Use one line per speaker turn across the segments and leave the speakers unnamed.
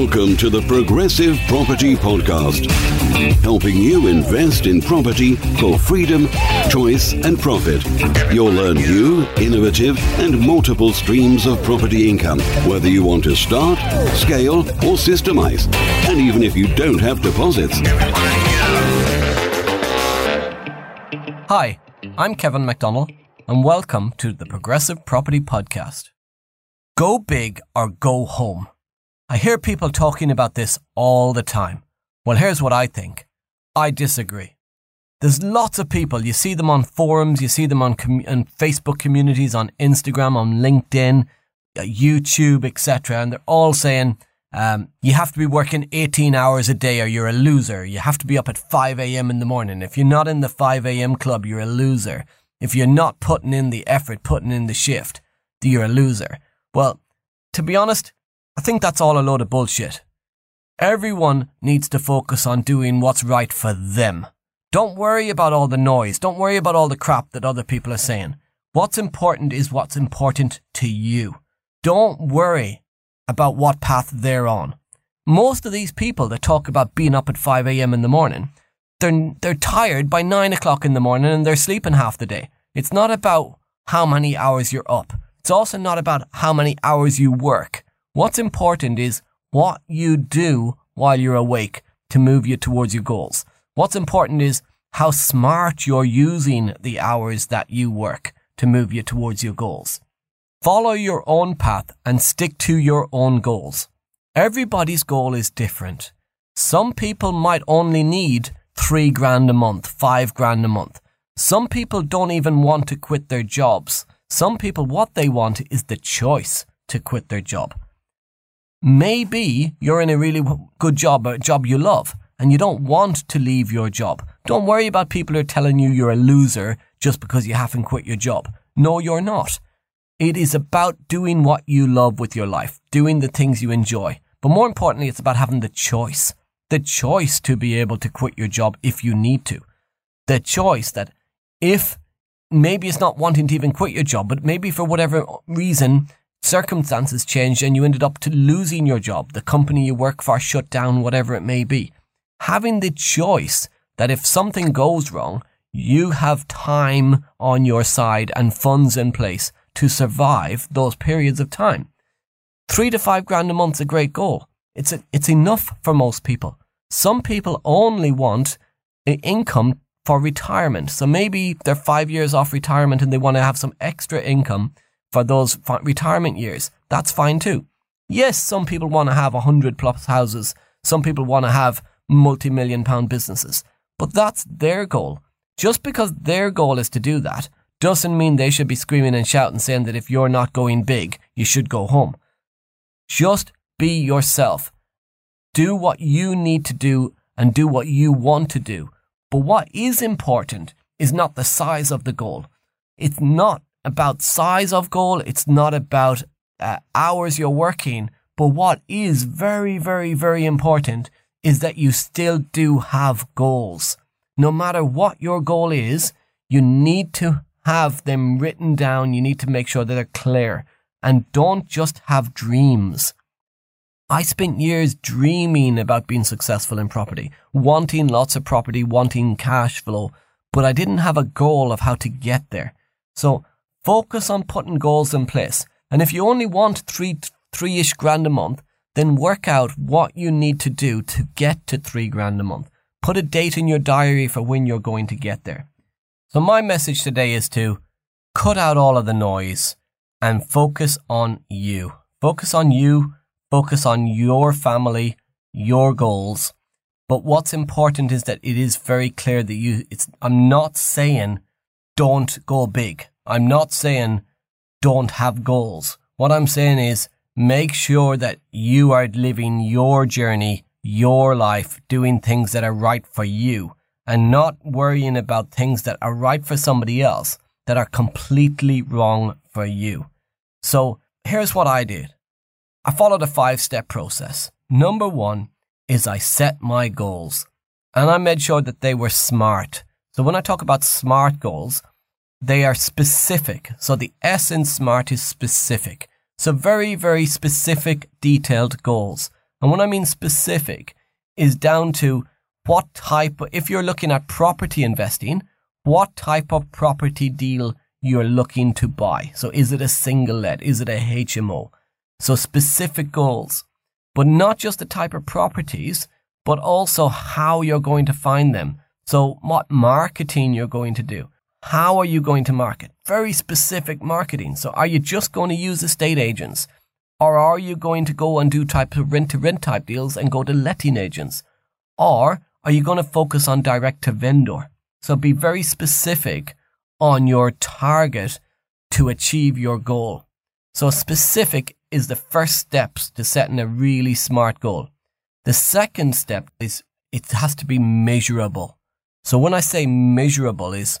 Welcome to the Progressive Property Podcast, helping you invest in property for freedom, choice, and profit. You'll learn new, innovative, and multiple streams of property income, whether you want to start, scale, or systemize, and even if you don't have deposits.
Hi, I'm Kevin McDonnell, and welcome to the Progressive Property Podcast. Go big or go home. I hear people talking about this all the time. Well, here's what I think. I disagree. There's lots of people. You see them on forums, you see them on, com- on Facebook communities, on Instagram, on LinkedIn, uh, YouTube, etc. And they're all saying, um, you have to be working 18 hours a day or you're a loser. You have to be up at 5 a.m. in the morning. If you're not in the 5 a.m. club, you're a loser. If you're not putting in the effort, putting in the shift, you're a loser. Well, to be honest, I think that's all a load of bullshit. Everyone needs to focus on doing what's right for them. Don't worry about all the noise. Don't worry about all the crap that other people are saying. What's important is what's important to you. Don't worry about what path they're on. Most of these people that talk about being up at 5 a.m. in the morning, they're, they're tired by 9 o'clock in the morning and they're sleeping half the day. It's not about how many hours you're up. It's also not about how many hours you work. What's important is what you do while you're awake to move you towards your goals. What's important is how smart you're using the hours that you work to move you towards your goals. Follow your own path and stick to your own goals. Everybody's goal is different. Some people might only need three grand a month, five grand a month. Some people don't even want to quit their jobs. Some people, what they want is the choice to quit their job. Maybe you're in a really good job, a job you love, and you don't want to leave your job. Don't worry about people who are telling you you're a loser just because you haven't quit your job. No, you're not. It is about doing what you love with your life, doing the things you enjoy. But more importantly, it's about having the choice. The choice to be able to quit your job if you need to. The choice that if maybe it's not wanting to even quit your job, but maybe for whatever reason, circumstances changed and you ended up to losing your job, the company you work for shut down, whatever it may be. Having the choice that if something goes wrong, you have time on your side and funds in place to survive those periods of time. Three to five grand a month's a great goal. It's, a, it's enough for most people. Some people only want an income for retirement. So maybe they're five years off retirement and they want to have some extra income for those retirement years. That's fine too. Yes, some people want to have a hundred plus houses. Some people want to have multi-million pound businesses, but that's their goal. Just because their goal is to do that doesn't mean they should be screaming and shouting saying that if you're not going big, you should go home. Just be yourself. Do what you need to do and do what you want to do. But what is important is not the size of the goal. It's not about size of goal. It's not about uh, hours you're working. But what is very, very, very important is that you still do have goals. No matter what your goal is, you need to have them written down. You need to make sure that they're clear and don't just have dreams. I spent years dreaming about being successful in property, wanting lots of property, wanting cash flow, but I didn't have a goal of how to get there. So Focus on putting goals in place. And if you only want three, three-ish grand a month, then work out what you need to do to get to three grand a month. Put a date in your diary for when you're going to get there. So my message today is to cut out all of the noise and focus on you. Focus on you. Focus on your family, your goals. But what's important is that it is very clear that you, it's, I'm not saying don't go big. I'm not saying don't have goals. What I'm saying is make sure that you are living your journey, your life, doing things that are right for you and not worrying about things that are right for somebody else that are completely wrong for you. So here's what I did. I followed a five step process. Number one is I set my goals and I made sure that they were smart. So when I talk about smart goals, they are specific. So the S in SMART is specific. So very, very specific, detailed goals. And what I mean specific is down to what type, if you're looking at property investing, what type of property deal you're looking to buy. So is it a single let? Is it a HMO? So specific goals, but not just the type of properties, but also how you're going to find them. So what marketing you're going to do. How are you going to market? Very specific marketing. So are you just going to use estate agents? Or are you going to go and do type of rent to rent type deals and go to letting agents? Or are you going to focus on direct to vendor? So be very specific on your target to achieve your goal. So specific is the first steps to setting a really smart goal. The second step is it has to be measurable. So when I say measurable is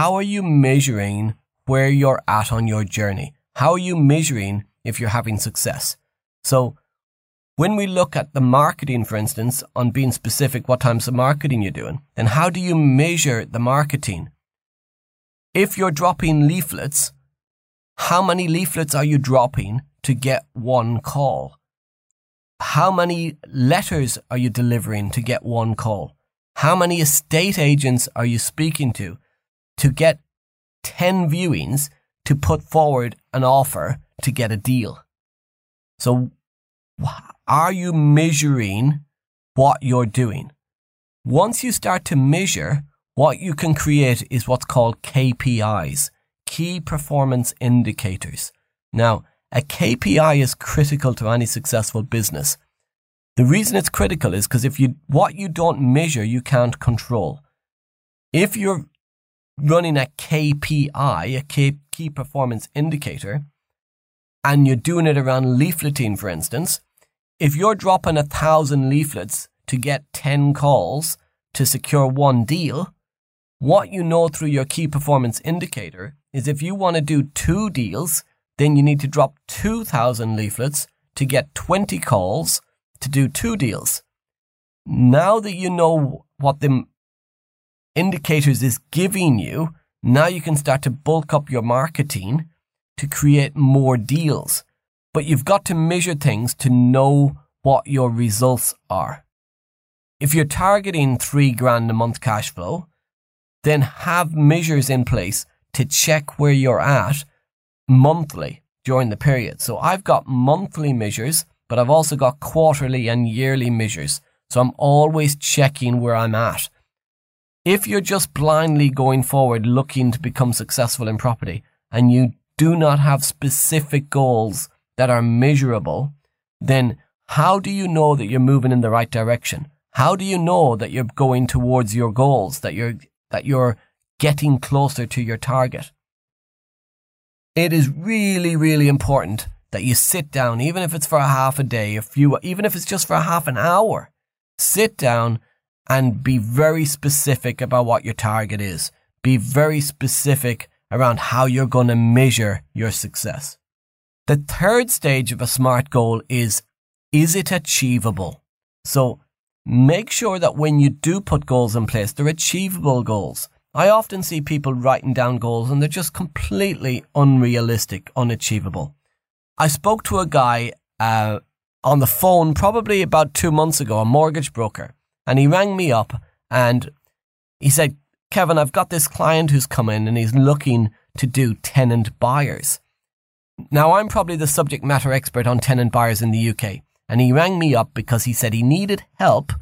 How are you measuring where you're at on your journey? How are you measuring if you're having success? So when we look at the marketing, for instance, on being specific, what types of marketing you're doing, then how do you measure the marketing? If you're dropping leaflets, how many leaflets are you dropping to get one call? How many letters are you delivering to get one call? How many estate agents are you speaking to to get 10 viewings to put forward an offer to get a deal. So are you measuring what you're doing? Once you start to measure, what you can create is what's called KPIs, key performance indicators. Now, a KPI is critical to any successful business. The reason it's critical is because if you, what you don't measure, you can't control. If you're running a KPI, a key performance indicator, and you're doing it around leafleting, for instance, if you're dropping a thousand leaflets to get 10 calls to secure one deal, what you know through your key performance indicator is if you want to do two deals, then you need to drop 2,000 leaflets to get 20 calls to do two deals. Now that you know what the indicators is giving you, now you can start to bulk up your marketing to create more deals. But you've got to measure things to know what your results are. If you're targeting three grand a month cash flow, then have measures in place to check where you're at monthly during the period. So I've got monthly measures, but I've also got quarterly and yearly measures. So I'm always checking where I'm at. If you're just blindly going forward looking to become successful in property and you do not have specific goals that are measurable, then how do you know that you're moving in the right direction? How do you know that you're going towards your goals, that you're, that you're getting closer to your target? It is really, really important that you sit down, even if it's for a half a day, a few, even if it's just for a half an hour, sit down and be very specific about what your target is. Be very specific around how you're going to measure your success. The third stage of a SMART goal is, is it achievable? So make sure that when you do put goals in place, they're achievable goals. I often see people writing down goals and they're just completely unrealistic, unachievable. I spoke to a guy uh, on the phone probably about two months ago, a mortgage broker, and he rang me up and he said, Kevin, I've got this client who's come in and he's looking to do tenant buyers. Now, I'm probably the subject matter expert on tenant buyers in the UK, and he rang me up because he said he needed help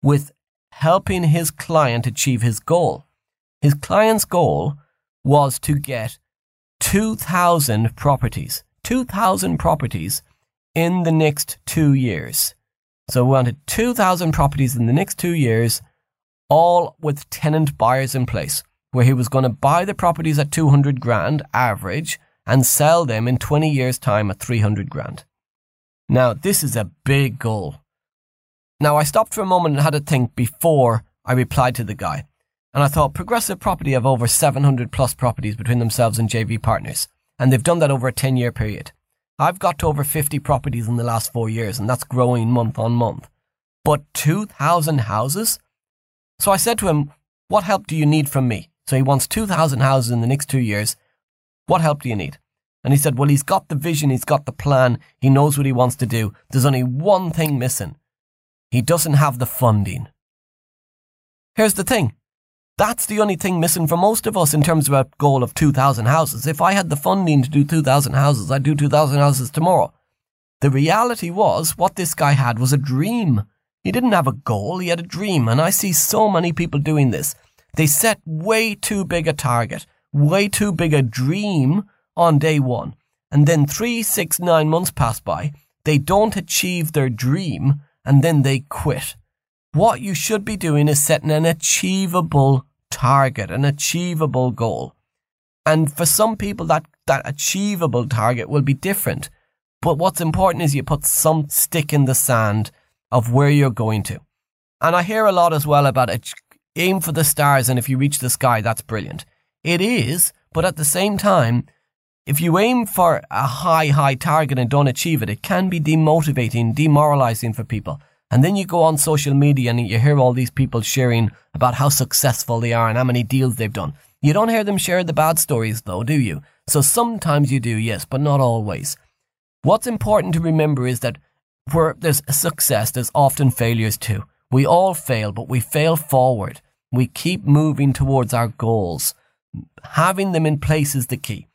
with helping his client achieve his goal. His client's goal was to get 2,000 properties, 2,000 properties in the next two years. So we wanted 2,000 properties in the next two years, all with tenant buyers in place, where he was going to buy the properties at 200 grand average and sell them in 20 years' time at 300 grand. Now, this is a big goal. Now, I stopped for a moment and had to think before I replied to the guy. And I thought Progressive Property have over 700 plus properties between themselves and JV partners. And they've done that over a 10 year period. I've got to over 50 properties in the last four years, and that's growing month on month. But 2,000 houses? So I said to him, What help do you need from me? So he wants 2,000 houses in the next two years. What help do you need? And he said, Well, he's got the vision, he's got the plan, he knows what he wants to do. There's only one thing missing. He doesn't have the funding. Here's the thing that's the only thing missing for most of us in terms of a goal of 2,000 houses. If I had the funding to do 2,000 houses, I'd do 2,000 houses tomorrow. The reality was, what this guy had was a dream. He didn't have a goal, he had a dream. And I see so many people doing this. They set way too big a target, way too big a dream on day one. And then three, six, nine months pass by. They don't achieve their dream and then they quit. What you should be doing is setting an achievable target, an achievable goal. And for some people, that, that achievable target will be different. But what's important is you put some stick in the sand of where you're going to. And I hear a lot as well about it. Aim for the stars, and if you reach the sky, that's brilliant. It is, but at the same time, if you aim for a high, high target and don't achieve it, it can be demotivating, demoralizing for people. And then you go on social media and you hear all these people sharing about how successful they are and how many deals they've done. You don't hear them share the bad stories though, do you? So sometimes you do, yes, but not always. What's important to remember is that where there's success, there's often failures too. We all fail, but we fail forward. We keep moving towards our goals. Having them in place is the key.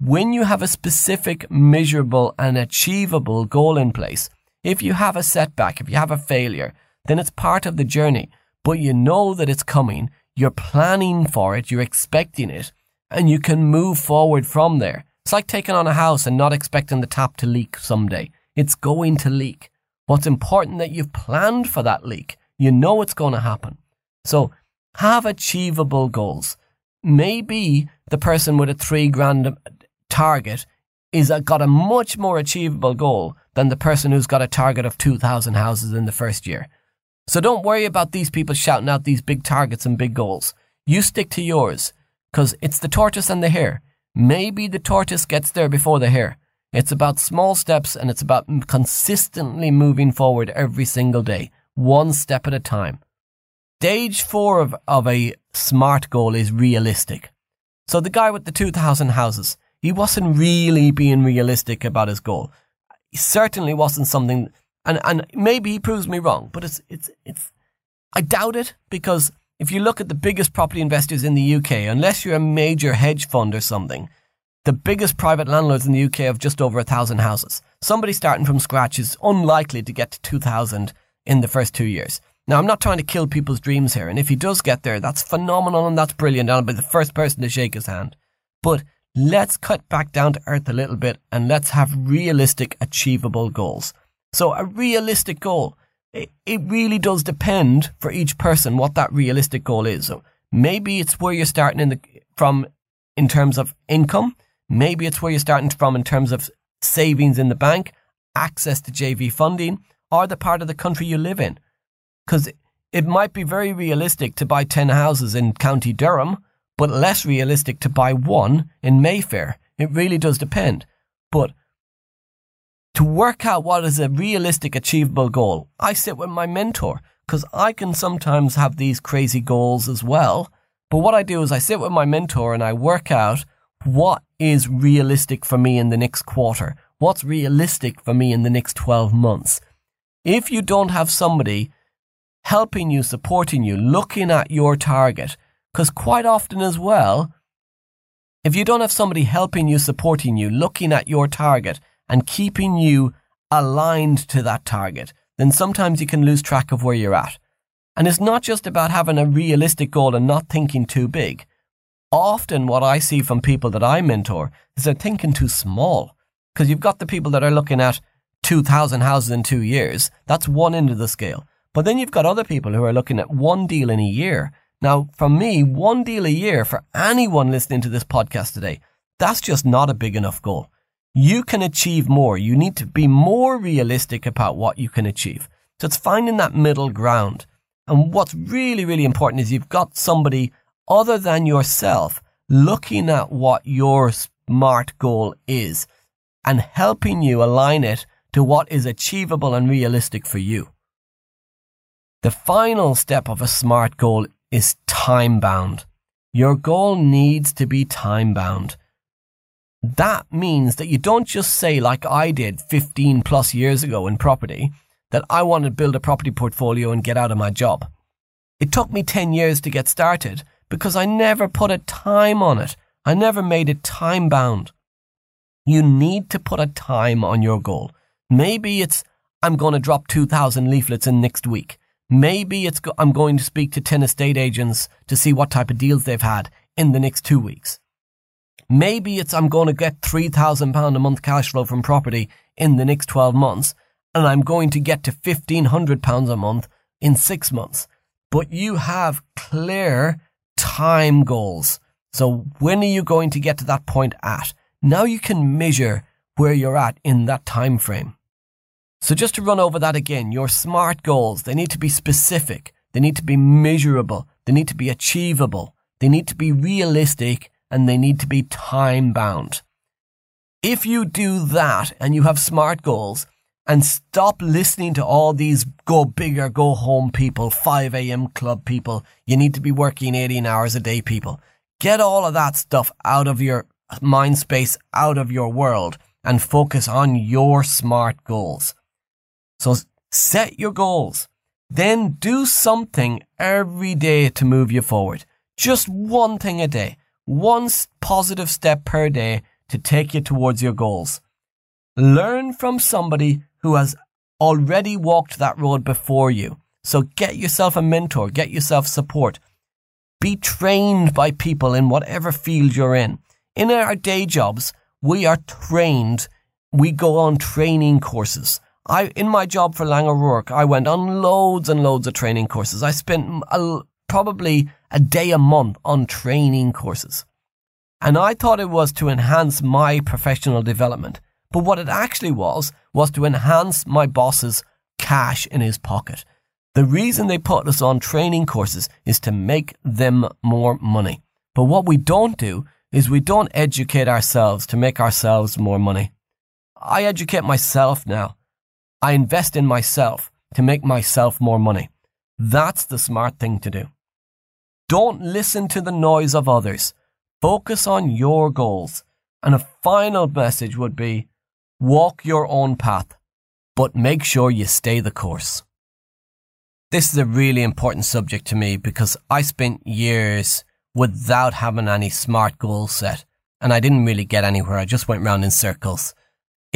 When you have a specific, measurable, and achievable goal in place, if you have a setback, if you have a failure, then it's part of the journey, but you know that it's coming, you're planning for it, you're expecting it, and you can move forward from there. It's like taking on a house and not expecting the tap to leak someday. It's going to leak. What's important that you've planned for that leak. You know it's going to happen. So have achievable goals. Maybe the person with a three grand target is a, got a much more achievable goal than the person who's got a target of 2,000 houses in the first year. So don't worry about these people shouting out these big targets and big goals. You stick to yours, because it's the tortoise and the hare. Maybe the tortoise gets there before the hare. It's about small steps and it's about consistently moving forward every single day, one step at a time. Stage four of, of a SMART goal is realistic. So the guy with the 2,000 houses, he wasn't really being realistic about his goal certainly wasn't something, and, and maybe he proves me wrong, but it's, it's, it's, I doubt it because if you look at the biggest property investors in the UK, unless you're a major hedge fund or something, the biggest private landlords in the UK have just over a thousand houses. Somebody starting from scratch is unlikely to get to 2,000 in the first two years. Now, I'm not trying to kill people's dreams here, and if he does get there, that's phenomenal and that's brilliant. I'll be the first person to shake his hand. But let's cut back down to earth a little bit and let's have realistic, achievable goals. So a realistic goal, it, it really does depend for each person what that realistic goal is. So maybe it's where you're starting in the, from in terms of income. Maybe it's where you're starting from in terms of savings in the bank, access to JV funding, or the part of the country you live in. Because it might be very realistic to buy 10 houses in County Durham, but less realistic to buy one in Mayfair. It really does depend. But to work out what is a realistic, achievable goal, I sit with my mentor because I can sometimes have these crazy goals as well. But what I do is I sit with my mentor and I work out what is realistic for me in the next quarter. What's realistic for me in the next 12 months? If you don't have somebody helping you, supporting you, looking at your target, because quite often as well, If you don't have somebody helping you, supporting you, looking at your target and keeping you aligned to that target, then sometimes you can lose track of where you're at. And it's not just about having a realistic goal and not thinking too big. Often, what I see from people that I mentor is they're thinking too small. Because you've got the people that are looking at 2,000 houses in two years. That's one end of the scale. But then you've got other people who are looking at one deal in a year. Now, for me, one deal a year for anyone listening to this podcast today, that's just not a big enough goal. You can achieve more. You need to be more realistic about what you can achieve. So it's finding that middle ground. And what's really, really important is you've got somebody other than yourself looking at what your smart goal is and helping you align it to what is achievable and realistic for you. The final step of a SMART goal is time bound. Your goal needs to be time bound. That means that you don't just say, like I did 15 plus years ago in property, that I want to build a property portfolio and get out of my job. It took me 10 years to get started because I never put a time on it. I never made it time bound. You need to put a time on your goal. Maybe it's, I'm going to drop 2,000 leaflets in next week. Maybe it's go- I'm going to speak to 10 estate agents to see what type of deals they've had in the next two weeks. Maybe it's I'm going to get £3,000 a month cash flow from property in the next 12 months and I'm going to get to £1,500 a month in six months. But you have clear time goals. So when are you going to get to that point at? Now you can measure where you're at in that time frame. So just to run over that again, your SMART goals, they need to be specific. They need to be measurable. They need to be achievable. They need to be realistic and they need to be time bound. If you do that and you have SMART goals and stop listening to all these go bigger, go home people, 5 a.m. club people, you need to be working 18 hours a day people. Get all of that stuff out of your mind space, out of your world and focus on your SMART goals. So set your goals. Then do something every day to move you forward. Just one thing a day. One positive step per day to take you towards your goals. Learn from somebody who has already walked that road before you. So get yourself a mentor, get yourself support. Be trained by people in whatever field you're in. In our day jobs, we are trained. We go on training courses. I, in my job for Laing O'Rourke, I went on loads and loads of training courses. I spent a, probably a day a month on training courses. And I thought it was to enhance my professional development. But what it actually was, was to enhance my boss's cash in his pocket. The reason they put us on training courses is to make them more money. But what we don't do is we don't educate ourselves to make ourselves more money. I educate myself now. I invest in myself to make myself more money. That's the smart thing to do. Don't listen to the noise of others. Focus on your goals. And a final message would be walk your own path, but make sure you stay the course. This is a really important subject to me because I spent years without having any smart goals set and I didn't really get anywhere. I just went round in circles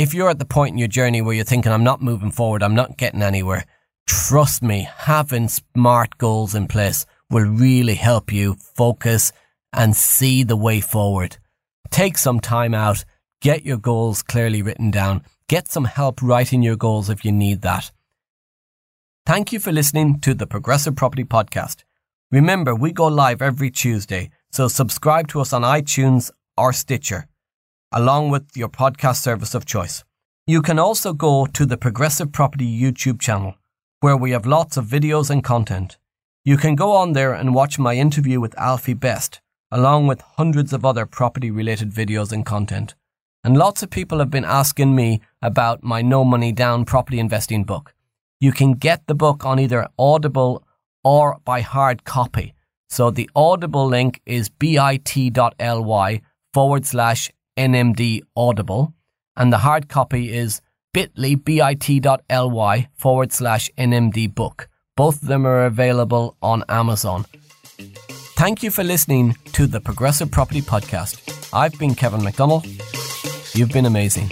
if you're at the point in your journey where you're thinking, I'm not moving forward, I'm not getting anywhere, trust me, having smart goals in place will really help you focus and see the way forward. Take some time out, get your goals clearly written down, get some help writing your goals if you need that. Thank you for listening to the Progressive Property Podcast. Remember, we go live every Tuesday, so subscribe to us on iTunes or Stitcher along with your podcast service of choice. You can also go to the Progressive Property YouTube channel, where we have lots of videos and content. You can go on there and watch my interview with Alfie Best, along with hundreds of other property related videos and content. And lots of people have been asking me about my No Money Down property investing book. You can get the book on either Audible or by hard copy. So the Audible link is bit.ly forward slash NMD Audible, and the hard copy is bit.ly, bit.ly forward slash NMD book. Both of them are available on Amazon. Thank you for listening to the Progressive Property Podcast. I've been Kevin McDonnell. You've been amazing.